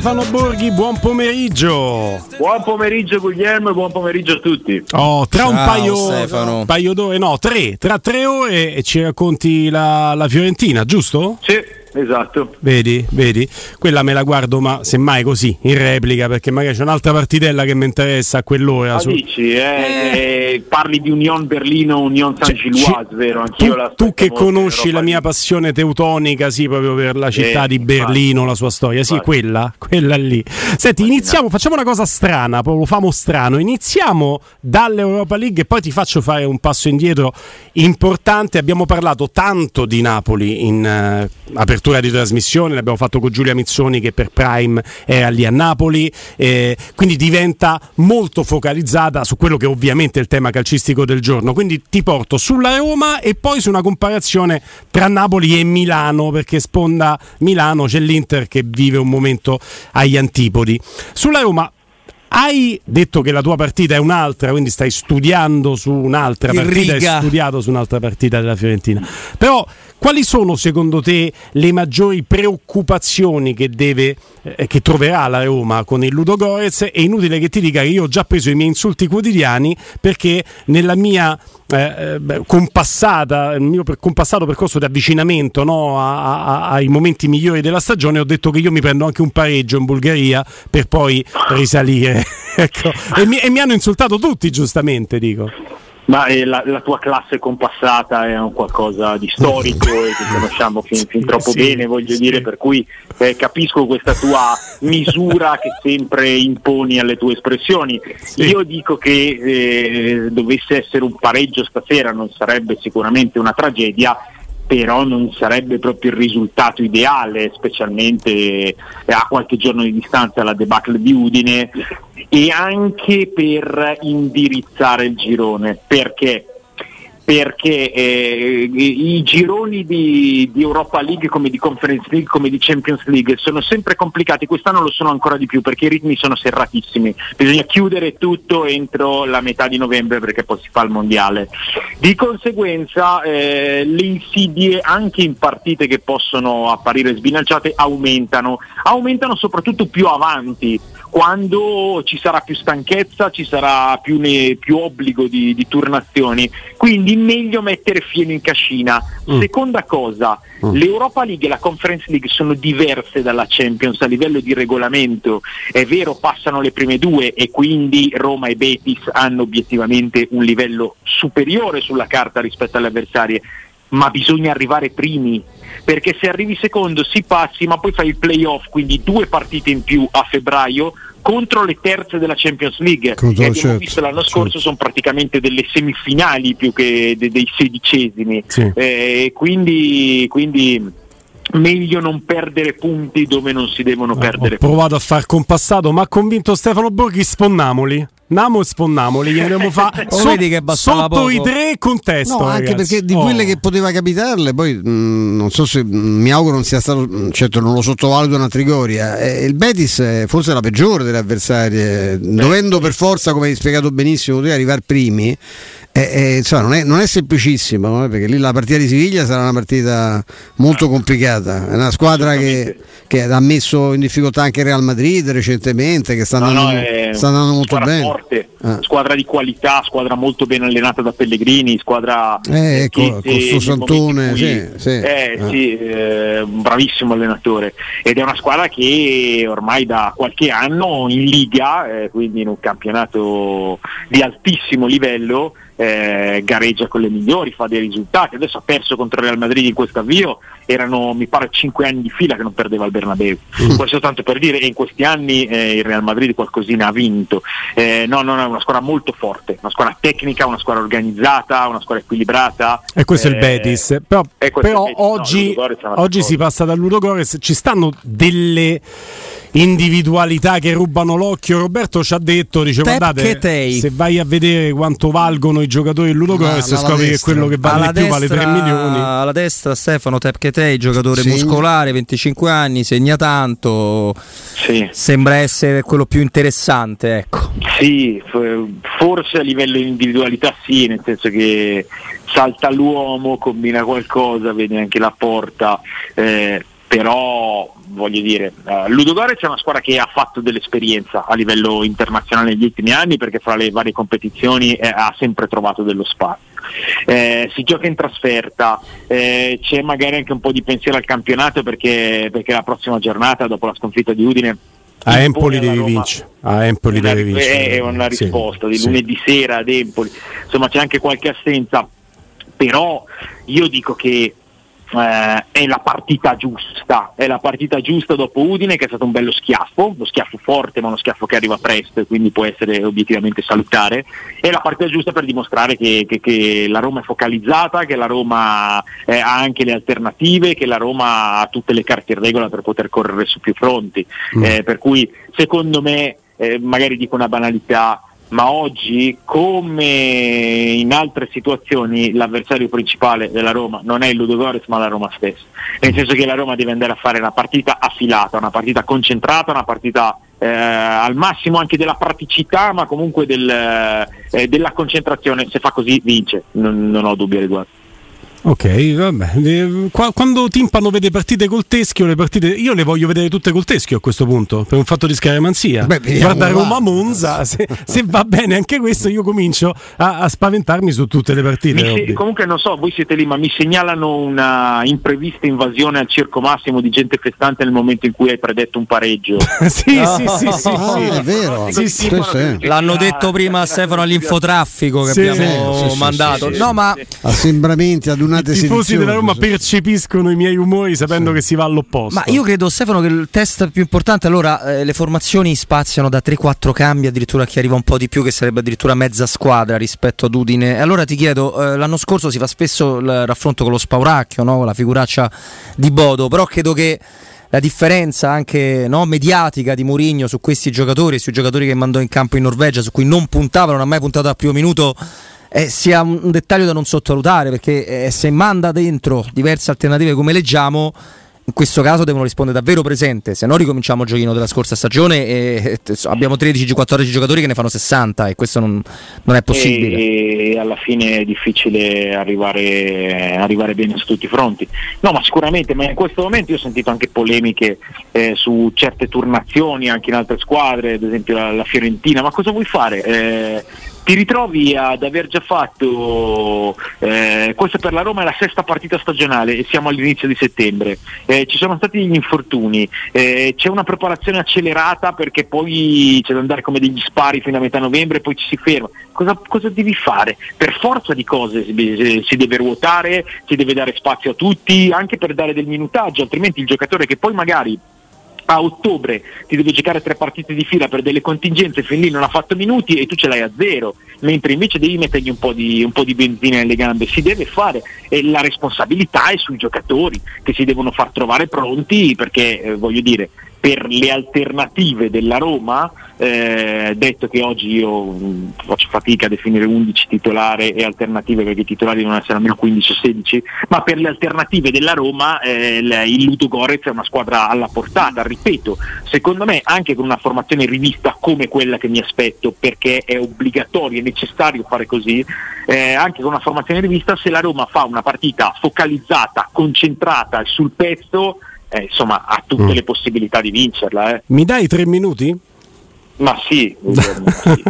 Stefano Borghi, buon pomeriggio. Buon pomeriggio Guglielmo e buon pomeriggio a tutti. Oh, tra un paio, paio d'ore, no, tre, tra tre ore e ci racconti la, la Fiorentina, giusto? Sì. Esatto. Vedi, vedi, quella me la guardo, ma semmai così, in replica, perché magari c'è un'altra partitella che mi interessa a quell'ora. Ah, su... dici, eh, eh. parli di Union Berlino, Union San Gilloise, vero? Anch'io tu, tu che conosci la mia passione teutonica, sì, proprio per la città eh, di Berlino, la sua storia, sì, quella, quella lì. Senti, iniziamo, facciamo una cosa strana, proprio famo strano, iniziamo dall'Europa League e poi ti faccio fare un passo indietro importante. Abbiamo parlato tanto di Napoli in uh, apertura apertura di trasmissione, l'abbiamo fatto con Giulia Mizzoni che per Prime era lì a Napoli, eh, quindi diventa molto focalizzata su quello che ovviamente è il tema calcistico del giorno. Quindi ti porto sulla Roma e poi su una comparazione tra Napoli e Milano, perché sponda Milano c'è l'Inter che vive un momento agli antipodi. Sulla Roma hai detto che la tua partita è un'altra, quindi stai studiando su un'altra In partita, riga. hai studiato su un'altra partita della Fiorentina. Però quali sono secondo te le maggiori preoccupazioni che, deve, eh, che troverà la Roma con il Ludo Gorez? È inutile che ti dica che io ho già preso i miei insulti quotidiani perché nella mia eh, beh, compassata, il mio compassato percorso di avvicinamento no, a, a, ai momenti migliori della stagione ho detto che io mi prendo anche un pareggio in Bulgaria per poi risalire. ecco. e, mi, e mi hanno insultato tutti giustamente, dico. Ma eh, la, la, tua classe compassata è un qualcosa di storico e che conosciamo fin, fin troppo sì, bene, voglio sì. dire, per cui eh, capisco questa tua misura che sempre imponi alle tue espressioni. Sì. Io dico che eh, dovesse essere un pareggio stasera non sarebbe sicuramente una tragedia, però non sarebbe proprio il risultato ideale, specialmente eh, a qualche giorno di distanza dalla debacle di Udine e anche per indirizzare il girone. Perché? Perché eh, i gironi di, di, Europa League come di Conference League come di Champions League sono sempre complicati, quest'anno lo sono ancora di più perché i ritmi sono serratissimi, bisogna chiudere tutto entro la metà di novembre perché poi si fa il mondiale. Di conseguenza eh, le insidie anche in partite che possono apparire sbilanciate aumentano, aumentano soprattutto più avanti. Quando ci sarà più stanchezza, ci sarà più, ne, più obbligo di, di, turnazioni, quindi meglio mettere fieno in cascina. Mm. Seconda cosa, mm. l'Europa League e la Conference League sono diverse dalla Champions a livello di regolamento, è vero passano le prime due e quindi Roma e Betis hanno obiettivamente un livello superiore sulla carta rispetto alle avversarie, ma bisogna arrivare primi perché se arrivi secondo si passi ma poi fai il playoff quindi due partite in più a febbraio contro le terze della Champions League Contro, e abbiamo certo, visto l'anno certo. scorso sono praticamente delle semifinali più che de- dei sedicesimi Sì. eh, quindi, quindi meglio non perdere punti dove non si devono perdere Ho provato a far compassato, ma ha convinto Stefano Borghi, sponnamoli. Namo e sponnamoli, gli andiamo fa Oh, so- vedi che bastava sotto poco. i tre contesto. No, anche ragazzi. perché di Oh. quelle che poteva capitarle, poi mh, non so se mh, mi auguro non sia stato, mh, certo non lo sottovaluto una Trigoria. eh, il Betis è forse la peggiore delle avversarie, dovendo per forza, come hai spiegato benissimo, tu, arrivare primi. Eh, eh, insomma, non, è, non è semplicissimo no? perché lì la partita di Siviglia sarà una partita molto complicata. È una squadra che, che ha messo in difficoltà anche il Real Madrid recentemente, che sta No, andando, no, è sta andando molto squadra bene. forte, Ah. squadra di qualità, squadra molto ben allenata da Pellegrini, squadra Eh, ecco, che con sto nei momenti Santone, sì, sì. eh, Eh. sì, eh, un bravissimo allenatore ed è una squadra che ormai da qualche anno in Liga, eh, quindi in un campionato di altissimo livello, eh, gareggia con le migliori, fa dei risultati. Adesso ha perso contro il Real Madrid in questo avvio, erano mi pare 5 anni di fila che non perdeva il Bernabeu. Mm. Questo tanto per dire, e in questi anni eh, il Real Madrid qualcosina ha vinto. Eh, no, no, no, è una squadra molto forte, una squadra tecnica, una squadra organizzata, una squadra equilibrata. E questo è il Eh, Betis. Però, però il Betis. No, oggi, un'altra oggi si passa dal Ludogorets. Ci stanno delle individualità che rubano l'occhio. Roberto ci ha detto: dice, Pep guardate, se vai a vedere quanto valgono i giocatori Ah, alla scopri che destra. quello che vale alla di più vale 3 destra, milioni. alla destra Stefano Tepchetei, giocatore Segna. muscolare, 25 anni, segna tanto, Sì. sembra essere quello più interessante, ecco. Sì, forse a livello di individualità sì, nel senso che salta l'uomo, combina qualcosa, vede anche la porta. eh, però voglio dire, uh, Ludogorets è una squadra che ha fatto dell'esperienza a livello internazionale negli ultimi anni perché fra le varie competizioni eh, ha sempre trovato dello spazio. Eh, si gioca in trasferta, eh, c'è magari anche un po' di pensiero al campionato perché, perché la prossima giornata dopo la sconfitta di Udine a Empoli devi vincere. A Empoli una, devi vincere. È una risposta sì, di sì. lunedì sera ad Empoli. Insomma, c'è anche qualche assenza, però io dico che eh, è la partita giusta, è la partita giusta dopo Udine che è stato un bello schiaffo, uno schiaffo forte ma uno schiaffo che arriva presto e quindi può essere obiettivamente salutare, è la partita giusta per dimostrare che, che, che la Roma è focalizzata, che la Roma eh, ha anche le alternative, che la Roma ha tutte le carte in regola per poter correre su più fronti, Mm. eh, per cui secondo me, eh, magari dico una banalità, ma oggi, come in altre situazioni, l'avversario principale della Roma non è il Ludogorets ma la Roma stessa. Nel senso che la Roma deve andare a fare una partita affilata, una partita concentrata, una partita eh, al massimo anche della praticità, ma comunque del, eh, della concentrazione. Se fa così vince, non, non ho dubbi al riguardo. Ok, vabbè. Eh, qua- quando Timpano vede partite col teschio, le partite. Io le voglio vedere tutte col teschio a questo punto, per un fatto di scaramanzia. Beh, Guarda. Roma Monza, se, se va bene anche questo, io comincio a, a spaventarmi su tutte le partite. Se- comunque non so, voi siete lì, ma mi segnalano una imprevista invasione al circo massimo di gente festante nel momento in cui hai predetto un pareggio. sì, sì, sì, sì, Ah, sì. è vero. Sì, sì. Sì, sì. L'hanno detto prima a Stefano all'infotraffico che Sì, abbiamo sì, sì, mandato. sì, sì. no, ma Assembramenti, adunate I tifosi della Roma percepiscono i miei umori sapendo che si va all'opposto. Ma io credo Stefano che il test più importante allora eh, le formazioni spaziano da 3-4 cambi addirittura a chi arriva un po' di più che sarebbe addirittura mezza squadra rispetto ad Udine. E allora ti chiedo, eh, l'anno scorso si fa spesso il raffronto con lo Spauracchio, no? con la figuraccia di Bodo, però credo che la differenza anche no, mediatica di Mourinho su questi giocatori, sui giocatori che mandò in campo in Norvegia, su cui non puntava, non ha mai puntato al primo minuto, eh, sia un dettaglio da non sottovalutare perché eh, se manda dentro diverse alternative come leggiamo in questo caso devono rispondere davvero presente se no ricominciamo il giochino della scorsa stagione e abbiamo 13-14 giocatori che ne fanno 60 e questo non, non è possibile E alla fine è difficile arrivare, arrivare bene su tutti i fronti. No, ma sicuramente, ma in questo momento io ho sentito anche polemiche eh, su certe turnazioni anche in altre squadre, ad esempio la, la Fiorentina, ma cosa vuoi fare? Eh, ti ritrovi ad aver già fatto, eh, questa per la Roma è la sesta partita stagionale e siamo all'inizio di settembre, Eh, ci sono stati gli infortuni, eh, c'è una preparazione accelerata perché poi c'è da andare come degli spari fino a metà novembre e poi ci si ferma. Cosa, cosa devi fare? Per forza di cose si, si deve ruotare, si deve dare spazio a tutti, anche per dare del minutaggio, altrimenti il giocatore che poi magari a ottobre ti deve giocare tre partite di fila per delle contingenze, fin lì non ha fatto minuti e tu ce l'hai a zero, mentre invece devi mettergli un po' di, un po' di benzina nelle gambe, si deve fare e la responsabilità è sui giocatori che si devono far trovare pronti perché eh, voglio dire per le alternative della Roma, eh, detto che oggi io mh, faccio fatica a definire 11 titolare e alternative perché i titolari devono essere almeno 15 o 16, ma per le alternative della Roma eh, il, il Ludogorets è una squadra alla portata, ripeto, secondo me anche con una formazione rivista come quella che mi aspetto, perché è obbligatorio, è necessario fare così, eh, anche con una formazione rivista se la Roma fa una partita focalizzata, concentrata sul pezzo, eh, insomma ha tutte Mm. le possibilità di vincerla. eh. Mi dai tre minuti? Ma sì, sì.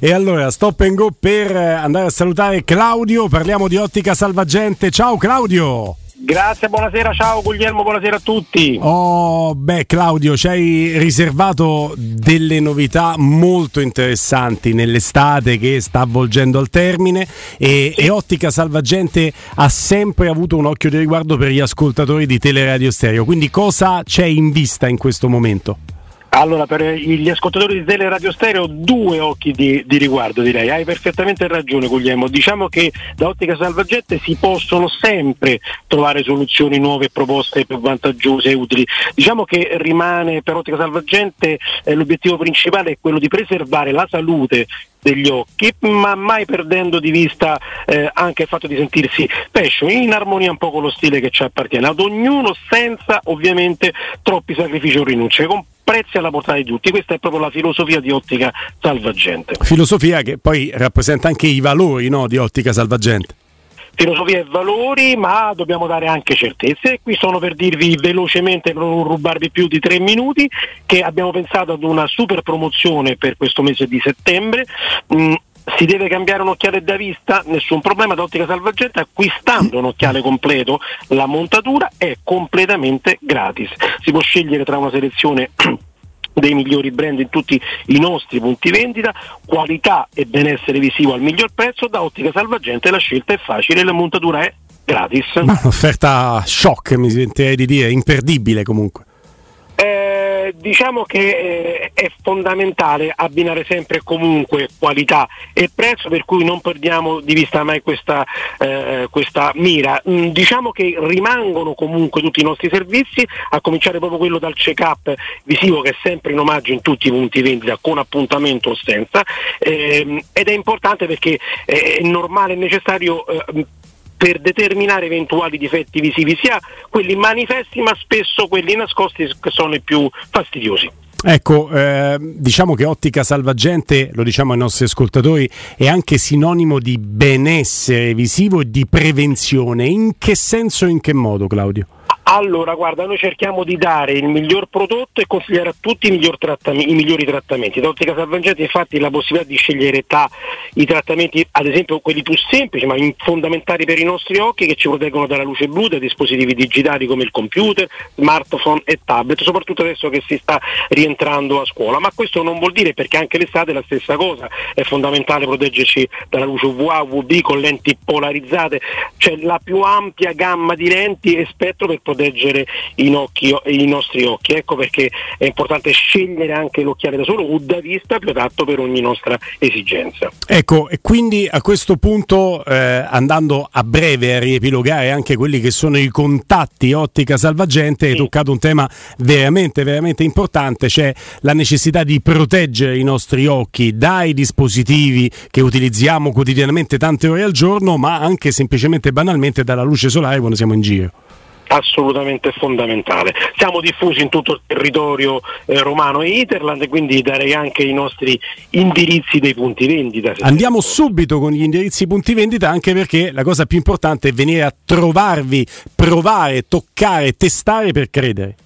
e allora, stop and go per eh, andare a salutare Claudio. Parliamo di ottica salvagente. Ciao Claudio! Grazie, buonasera, ciao Guglielmo, buonasera a tutti. Oh, beh, Claudio, ci hai riservato delle novità molto interessanti nell'estate che sta avvolgendo al termine e, e Ottica Salvagente ha sempre avuto un occhio di riguardo per gli ascoltatori di Teleradio Stereo. Quindi cosa c'è in vista in questo momento? Allora, per gli ascoltatori di Tele Radio Stereo, due occhi di, di riguardo direi. Hai perfettamente ragione, Guglielmo. Diciamo che da Ottica Salvagente si possono sempre trovare soluzioni nuove, proposte più vantaggiose e utili. Diciamo che rimane per Ottica Salvagente eh, l'obiettivo principale è quello di preservare la salute degli occhi, ma mai perdendo di vista eh, anche il fatto di sentirsi pesce, in armonia un po' con lo stile che ci appartiene, ad ognuno senza ovviamente troppi sacrifici o rinunce, con prezzi alla portata di tutti. Questa è proprio la filosofia di ottica salvagente. Filosofia che poi rappresenta anche i valori no, di Ottica Salvagente. filosofia e valori, ma dobbiamo dare anche certezze. Qui sono per dirvi velocemente, per non rubarvi più di tre minuti, che abbiamo pensato ad una super promozione per questo mese di settembre. Si deve cambiare un occhiale da vista? Nessun problema da Ottica Salvagente acquistando un occhiale completo, la montatura è completamente gratis. Si può scegliere tra una selezione dei migliori brand in tutti i nostri punti vendita, qualità e benessere visivo al miglior prezzo, da Ottica Salvagente la scelta è facile, la montatura è gratis. Ma un'offerta shock mi sentirei di dire, imperdibile comunque. Eh, diciamo che eh, è fondamentale abbinare sempre e comunque qualità e prezzo, per cui non perdiamo di vista mai questa, eh, questa mira. Mm, diciamo che rimangono comunque tutti i nostri servizi, a cominciare proprio quello dal check-up visivo che è sempre in omaggio in tutti i punti vendita con appuntamento o senza ehm, ed è importante perché è normale e necessario eh, per determinare eventuali difetti visivi, sia quelli manifesti ma spesso quelli nascosti che sono i più fastidiosi. Ecco, eh, diciamo che ottica salvagente, lo diciamo ai nostri ascoltatori, è anche sinonimo di benessere visivo e di prevenzione. In che senso e in che modo, Claudio? Allora, guarda, noi cerchiamo di dare il miglior prodotto e consigliare a tutti i, miglior trattami- i migliori trattamenti. Da Ottica Salvagente infatti la possibilità di scegliere età, i trattamenti, ad esempio quelli più semplici, ma fondamentali per i nostri occhi, che ci proteggono dalla luce blu, dai dispositivi digitali come il computer, smartphone e tablet, soprattutto adesso che si sta rientrando a scuola. Ma questo non vuol dire perché anche l'estate è la stessa cosa, è fondamentale proteggerci dalla luce UVA, UVB con lenti polarizzate, c'è la più ampia gamma di lenti e spettro per proteggere i, nocchi, i, nostri occhi. Ecco perché è importante scegliere anche l'occhiale da solo o da vista più adatto per ogni nostra esigenza. Ecco, e quindi a questo punto, eh, andando a breve a riepilogare anche quelli che sono i contatti ottica salvagente, sì. hai toccato un tema veramente, veramente importante, cioè la necessità di proteggere i nostri occhi dai dispositivi che utilizziamo quotidianamente tante ore al giorno, ma anche semplicemente banalmente dalla luce solare quando siamo in giro assolutamente fondamentale. Siamo diffusi in tutto il territorio eh, romano e Interland, quindi darei anche i nostri indirizzi dei punti vendita. Andiamo subito con gli indirizzi punti vendita, anche perché la cosa più importante è venire a trovarvi, provare, toccare, testare per credere.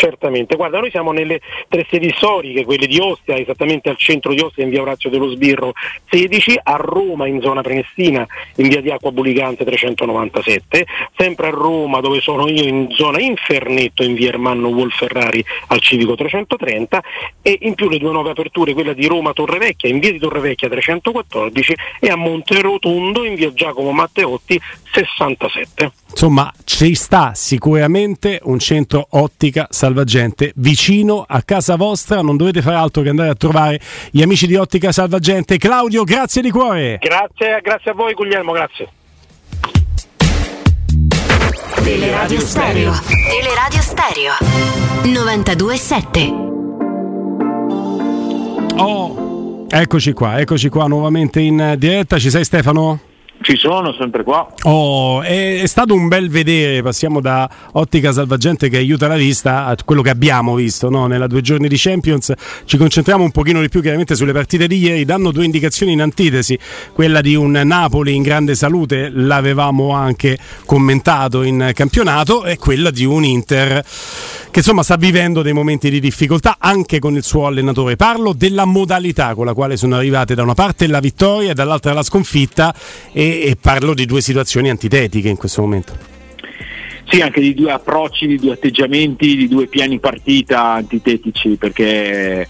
Certamente, guarda, noi siamo nelle tre sedi storiche, quelle di Ostia, esattamente al centro di Ostia in via Orazio dello Sbirro 16, a Roma in zona Prenestina in via di Acqua Bulicante 397, sempre a Roma dove sono io in zona Infernetto in via Ermanno Wolferrari al Civico 330 e in più le due nuove aperture, quella di Roma Torrevecchia in via di Torrevecchia 314 e a Monterotondo in via Giacomo Matteotti 67. Insomma, ci sta sicuramente un centro ottica salvagente vicino a casa vostra. Non dovete fare altro che andare a trovare gli amici di Ottica Salvagente. Claudio, grazie di cuore. Grazie, grazie a voi, Guglielmo, grazie. Teleradio Stereo. Teleradio Stereo. 927. Oh, eccoci qua, eccoci qua nuovamente in diretta. Ci sei Stefano? Ci sono, sempre qua. Oh, è, è, stato un bel vedere, passiamo da ottica salvagente che aiuta la vista a quello che abbiamo visto no? nella due giorni di Champions. Ci concentriamo un pochino di più chiaramente sulle partite di ieri, danno due indicazioni in antitesi, quella di un Napoli in grande salute, l'avevamo anche commentato in campionato, e quella di un Inter che insomma sta vivendo dei momenti di difficoltà anche con il suo allenatore. Parlo della modalità con la quale sono arrivate da una parte la vittoria e dall'altra la sconfitta e, e parlo di due situazioni antitetiche in questo momento. Sì, anche di due approcci, di due atteggiamenti, di due piani partita antitetici, perché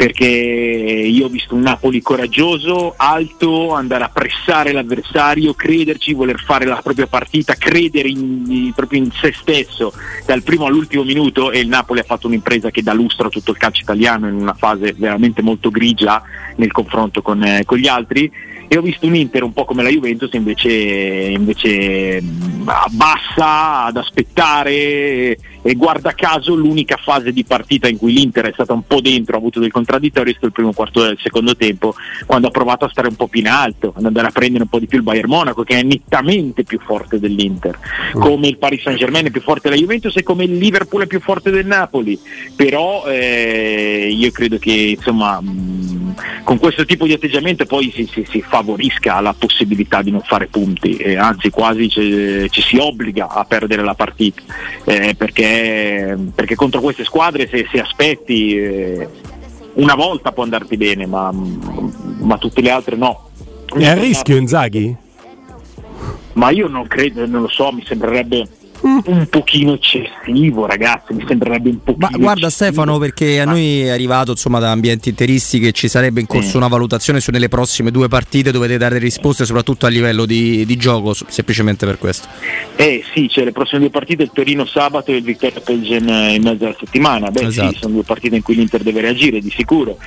perché io ho visto un Napoli coraggioso, alto, andare a pressare l'avversario, crederci, voler fare la propria partita, credere in, proprio in se stesso dal primo all'ultimo minuto e il Napoli ha fatto un'impresa che dà lustro a tutto il calcio italiano in una fase veramente molto grigia nel confronto con, eh, con gli altri e ho visto un Inter un po' come la Juventus invece, invece abbassa ad aspettare e guarda caso l'unica fase di partita in cui l'Inter è stata un po' dentro, ha avuto del contraddittorio è stato il primo quarto del secondo tempo quando ha provato a stare un po' più in alto, ad andare a prendere un po' di più il Bayern Monaco che è nettamente più forte dell'Inter, mm. come il Paris Saint Germain è più forte della Juventus e come il Liverpool è più forte del Napoli, però eh, io credo che insomma mh, con questo tipo di atteggiamento poi si, si, si, favorisca la possibilità di non fare punti e anzi quasi ci, ci si obbliga a perdere la partita eh, perché, perché, contro queste squadre se, se aspetti eh, una volta può andarti bene ma, ma tutte le altre no. È a rischio Inzaghi? Ma io non credo, non lo so, mi sembrerebbe un pochino eccessivo, ragazzi. Mi sembrerebbe un pochino. Ma guarda, eccessivo. Stefano, perché a noi è arrivato insomma da ambienti interisti che ci sarebbe in corso una valutazione su nelle prossime due partite dovete dare risposte, soprattutto a livello di, di gioco, semplicemente per questo. Eh sì, c'è le prossime due partite, il Torino sabato e il Vittoria Pelgen in mezzo alla settimana. Beh, esatto. sì, sono due partite in cui l'Inter deve reagire, di sicuro.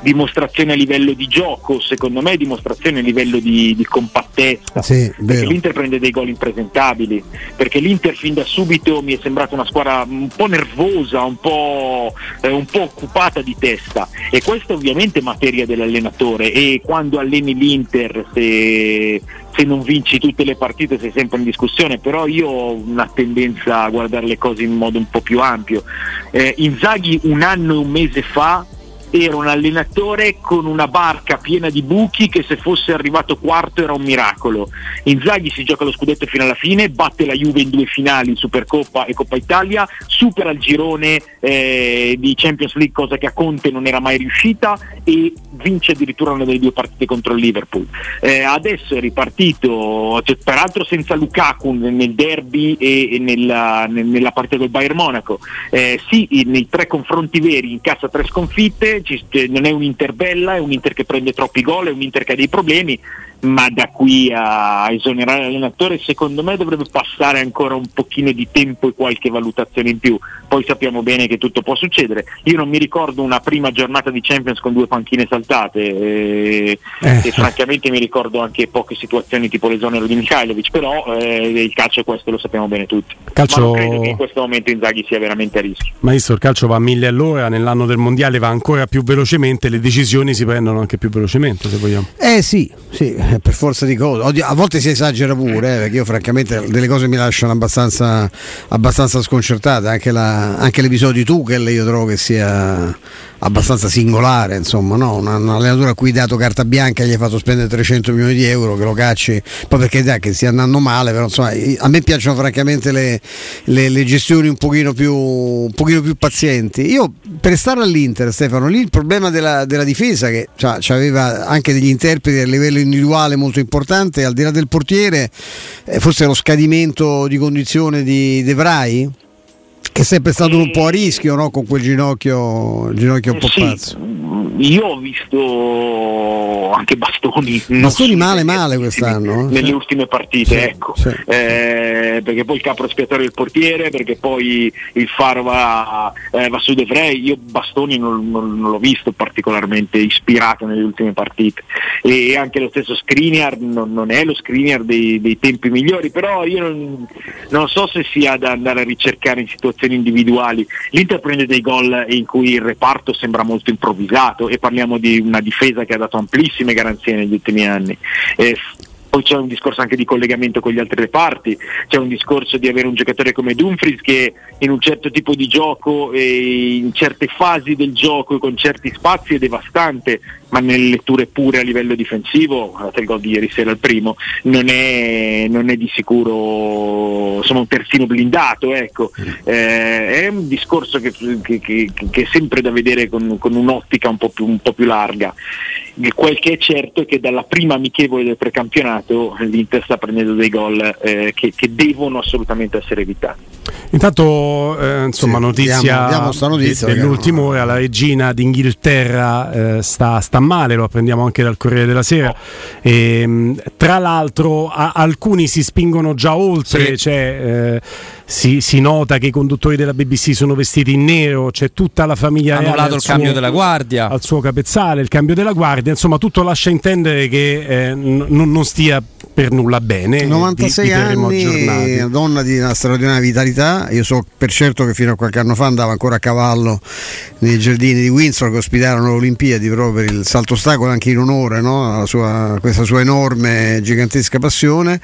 Dimostrazione a livello di gioco, secondo me, dimostrazione a livello di, di compattezza. Sì, perché l'Inter prende dei gol impresentabili, perché l'Inter fin da subito mi è sembrata una squadra un po' nervosa, un po', eh, un po' occupata di testa e questa ovviamente è materia dell'allenatore e quando alleni l'Inter se, se non vinci tutte le partite sei sempre in discussione, però io ho una tendenza a guardare le cose in modo un po' più ampio. Eh, Inzaghi un anno e un mese fa era un allenatore con una barca piena di buchi che se fosse arrivato quarto era un miracolo. Inzaghi si gioca lo scudetto fino alla fine, batte la Juve in due finali, Supercoppa e Coppa Italia, supera il girone eh, di Champions League, cosa che a Conte non era mai riuscita, e vince addirittura una delle due partite contro il Liverpool. Eh, adesso è ripartito, cioè, peraltro senza Lukaku nel derby e, e nella, nella, partita del Bayern Monaco. Eh, sì, nei tre confronti veri incassa tre sconfitte, non è un Inter bella, è un Inter che prende troppi gol, è un Inter che ha dei problemi, ma da qui a esonerare l'allenatore secondo me dovrebbe passare ancora un pochino di tempo e qualche valutazione in più. Poi sappiamo bene che tutto può succedere. Io non mi ricordo una prima giornata di Champions con due panchine saltate e, eh. e francamente mi ricordo anche poche situazioni tipo l'esonero di Mikhailovic, però eh, il calcio è questo, lo sappiamo bene tutti. Calcio... Ma non credo che in questo momento Inzaghi sia veramente a rischio. Maestro, il calcio va a mille all'ora, nell'anno del mondiale va ancora più velocemente, le decisioni si prendono anche più velocemente se vogliamo. Eh sì, sì per forza di cose. A volte si esagera pure, eh, perché io francamente delle cose mi lasciano abbastanza, abbastanza sconcertate, anche, la, anche l'episodio di Tuchel io trovo che sia abbastanza singolare, insomma, no? un, un allenatore a cui hai dato carta bianca e gli hai fatto spendere 300 milioni di euro, che lo cacci, poi perché dai, che stia andando male, però insomma, a me piacciono francamente le, le, le gestioni un pochino, più, un pochino, più, pazienti. Io per stare all'Inter, Stefano, lì il problema della, della difesa, che cioè, aveva anche degli interpreti a livello individuale molto importante, al di là del portiere, eh, forse lo scadimento di condizione di De Vrij che è sempre stato un po' a rischio no? con quel ginocchio, ginocchio un po' sì, pazzo. Io ho visto anche Bastoni. Bastoni male male quest'anno. Eh? Nelle ultime partite, sì, ecco. Sì. Eh, perché poi il capo espiatorio è il portiere, perché poi il faro va, eh, va su De Vrij. Io Bastoni non, non, non, l'ho visto particolarmente ispirato nelle ultime partite. E anche lo stesso Skriniar non, non è lo Skriniar dei, dei, tempi migliori, però io non, non so se sia da andare a ricercare in situazioni individuali. L'Inter prende dei gol in cui il reparto sembra molto improvvisato e parliamo di una difesa che ha dato amplissime garanzie negli ultimi anni. Eh, poi c'è un discorso anche di collegamento con gli altri reparti, c'è un discorso di avere un giocatore come Dumfries che in un certo tipo di gioco e in certe fasi del gioco e con certi spazi è devastante, ma nelle letture pure a livello difensivo, guardate il gol di ieri sera il primo, non è, non è di sicuro un terzino blindato, ecco. eh, è un discorso che, che, che, che, è sempre da vedere con, con un'ottica un po, più, un po' più larga. Quel che è certo è che dalla prima amichevole del precampionato l'Inter sta prendendo dei gol eh, che, che, devono assolutamente essere evitati. Intanto, eh, insomma, sì, notizia, diamo, diamo notizia de, dell'ultima ora, la regina d'Inghilterra eh, sta, sta, male, lo apprendiamo anche dal Corriere della Sera. E, ehm, tra l'altro, a, alcuni si spingono già oltre, sì. cioè, eh, si, si, nota che i conduttori della BBC sono vestiti in nero, c'è tutta la famiglia hanno dato il suo, cambio della guardia al suo capezzale, il cambio della guardia, insomma tutto lascia intendere che eh, n- non stia per nulla bene. 96 di, di anni, donna di una straordinaria vitalità, io so per certo che fino a qualche anno fa andava ancora a cavallo nei giardini di Windsor che ospitarono le Olimpiadi proprio per il salto ostacolo anche in onore no? a sua, questa sua enorme, gigantesca passione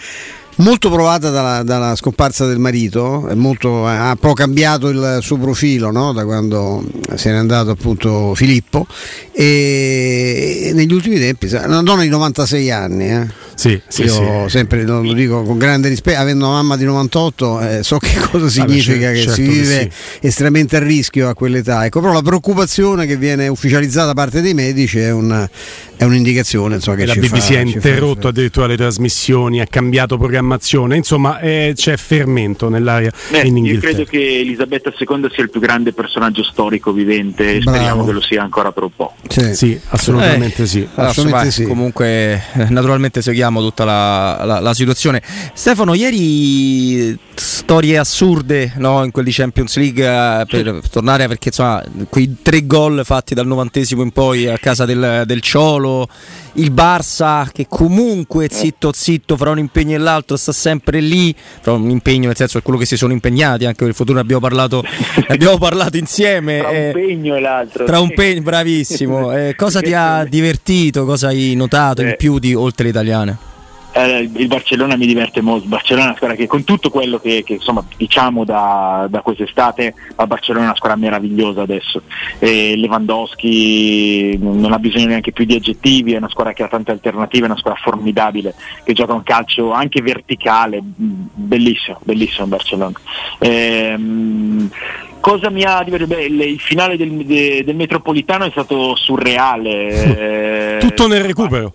molto provata dalla, dalla scomparsa del marito, molto, ha po' cambiato il suo profilo no? da quando se n'è andato appunto Filippo e negli ultimi tempi, una donna di 96 anni, eh? Sì, sì, io sì. sempre lo, lo, dico con grande rispetto, avendo una mamma di 98 eh, so che cosa significa Vabbè, che certo si vive che estremamente a rischio a quell'età, ecco, però la preoccupazione che viene ufficializzata da parte dei medici è, un, è un'indicazione insomma, che la BBC fa, ha interrotto addirittura le trasmissioni, ha cambiato programmazione, insomma eh, c'è fermento nell'aria Beh, in Inghilterra. Io credo che Elisabetta II sia il più grande personaggio storico vivente, Bravo. speriamo che lo sia ancora per un po'. Sì, sì assolutamente, eh, sì. assolutamente sì. Comunque eh, naturalmente seguiamo tutta la, la, la, situazione. Stefano, ieri storie assurde no, in quelli Champions League eh, per sì. tornare perché insomma quei tre gol fatti dal novantesimo in poi a casa del, del Ciolo il Barça che comunque zitto zitto fra un impegno e l'altro sta sempre lì, fra un impegno nel senso è quello che si sono impegnati, anche per il futuro ne abbiamo parlato, abbiamo parlato insieme. Tra eh, un pegno e l'altro. Tra un pegno, bravissimo. Eh, cosa ti ha divertito, cosa hai notato in più di oltre le italiane? Eh, il Barcellona mi diverte molto. Barcellona è una squadra che con tutto quello che, che insomma, diciamo da, da, quest'estate, ma Barcellona è una squadra meravigliosa adesso. E Lewandowski non ha bisogno neanche più di aggettivi, è una squadra che ha tante alternative, è una squadra formidabile, che gioca un calcio anche verticale, bellissimo, bellissimo Barcellona. Ehm, cosa mi ha divertito? Beh, il finale del, del, Metropolitano è stato surreale. Tutto nel recupero.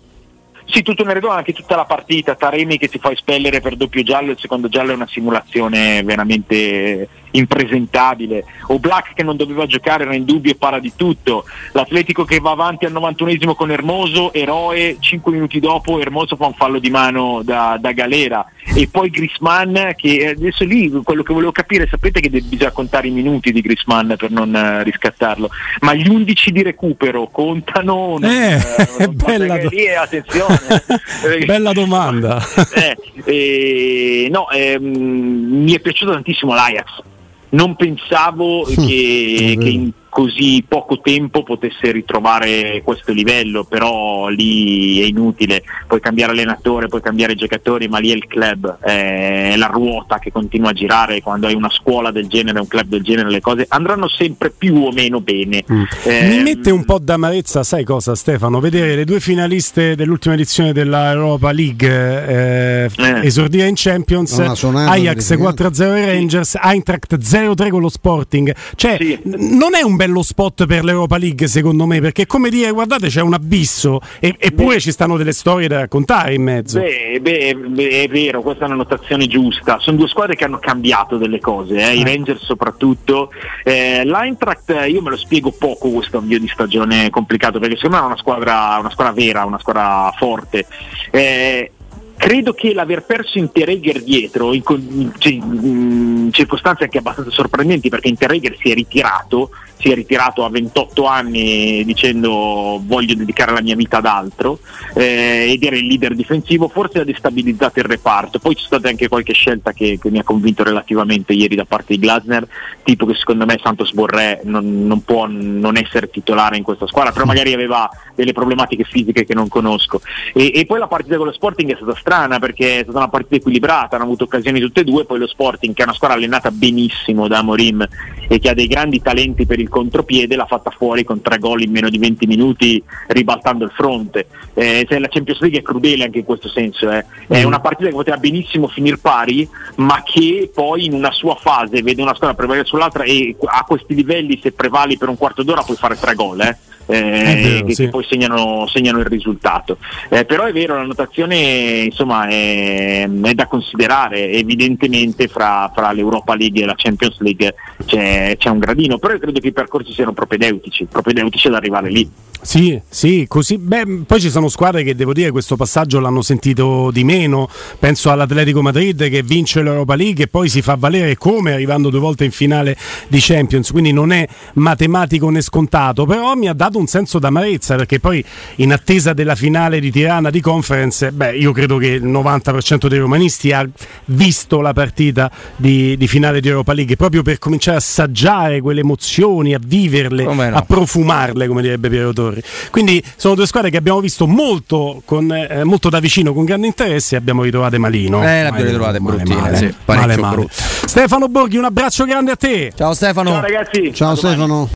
Sì, tutto nel redono, anche tutta la partita, Taremi che si fa espellere per doppio giallo, il secondo giallo è una simulazione veramente impresentabile, o Black che non doveva giocare era in dubbio e para di tutto, l'Atletico che va avanti al 91esimo con Hermoso, eroe, 5 minuti dopo Hermoso fa un fallo di mano da, da galera e poi Grisman che adesso lì quello che volevo capire, sapete che bisogna contare i minuti di Grisman per non uh, riscattarlo, ma gli 11 di recupero contano? Non, eh, non bella, do- lì, attenzione. bella domanda. eh, eh, no, ehm, mi è piaciuto tantissimo l'Ajax non pensavo che, che in così poco tempo potesse ritrovare questo livello, però lì è inutile, puoi cambiare allenatore, puoi cambiare giocatori, ma lì è il club, è la ruota che continua a girare, quando hai una scuola del genere, un club del genere, le cose andranno sempre più o meno bene. Mm. Eh, Mi mette un po' d'amarezza, sai cosa Stefano? Vedere le due finaliste dell'ultima edizione della Europa League eh, eh. esordire in Champions, Ajax 4-0 ai Rangers, Eintracht 0-3 con lo Sporting, cioè sì. non è un bello spot per l'Europa League, secondo me, perché come dire, guardate, c'è un abisso, e, eppure beh, ci stanno delle storie da raccontare in mezzo. Beh, beh, beh, è vero, questa è una notazione giusta. Sono due squadre che hanno cambiato delle cose, eh? i eh. Rangers soprattutto. Eh, L'Eintracht, io me lo spiego poco questo avvio di stagione complicato, perché secondo me è una squadra, una squadra vera, una squadra forte. Eh, credo che l'aver perso Interregger dietro in, in, in, circostanze anche abbastanza sorprendenti perché Interregger si è ritirato si è ritirato a 28 anni dicendo voglio dedicare la mia vita ad altro eh, ed era il leader difensivo, forse ha destabilizzato il reparto. Poi c'è stata anche qualche scelta che, che mi ha convinto relativamente ieri da parte di Glasner, tipo che secondo me Santos Borré non, non, può non essere titolare in questa squadra, però magari aveva delle problematiche fisiche che non conosco. E, e poi la partita con lo Sporting è stata strana perché è stata una partita equilibrata, hanno avuto occasioni tutte e due, poi lo Sporting che è una squadra allenata benissimo da Morim e che ha dei grandi talenti per il contropiede l'ha fatta fuori con tre gol in meno di 20 minuti ribaltando il fronte. Eh, la Champions League è crudele anche in questo senso, eh. è mm. una partita che poteva benissimo finire pari, ma che poi in una sua fase vede una squadra prevalere sull'altra e a questi livelli se prevali per un quarto d'ora puoi fare tre gol. Eh eh, vero, che, sì. poi segnano, segnano, il risultato. Eh, però è vero, la notazione insomma, è, è da considerare, evidentemente fra, fra, l'Europa League e la Champions League c'è, c'è un gradino, però io credo che i percorsi siano propedeutici, propedeutici ad arrivare lì. Sì, sì, così. Beh, poi ci sono squadre che devo dire questo passaggio l'hanno sentito di meno. Penso all'Atletico Madrid che vince l'Europa League e poi si fa valere come arrivando due volte in finale di Champions. Quindi non è matematico né scontato, però mi ha dato un senso d'amarezza perché poi in attesa della finale di Tirana di conference, beh, io credo che il 90% dei romanisti ha visto la partita di, di finale di Europa League proprio per cominciare a assaggiare quelle emozioni, a viverle, no. a profumarle, come direbbe Piero Torre Torri. Quindi sono due squadre che abbiamo visto molto, con, eh, molto da vicino, con grande interesse e abbiamo ritrovate malino. Eh, le abbiamo ritrovate bruttine, male, sì, male, male. Stefano Borghi, un abbraccio grande a te. Ciao Stefano. Ciao ragazzi. Ciao. Stefano.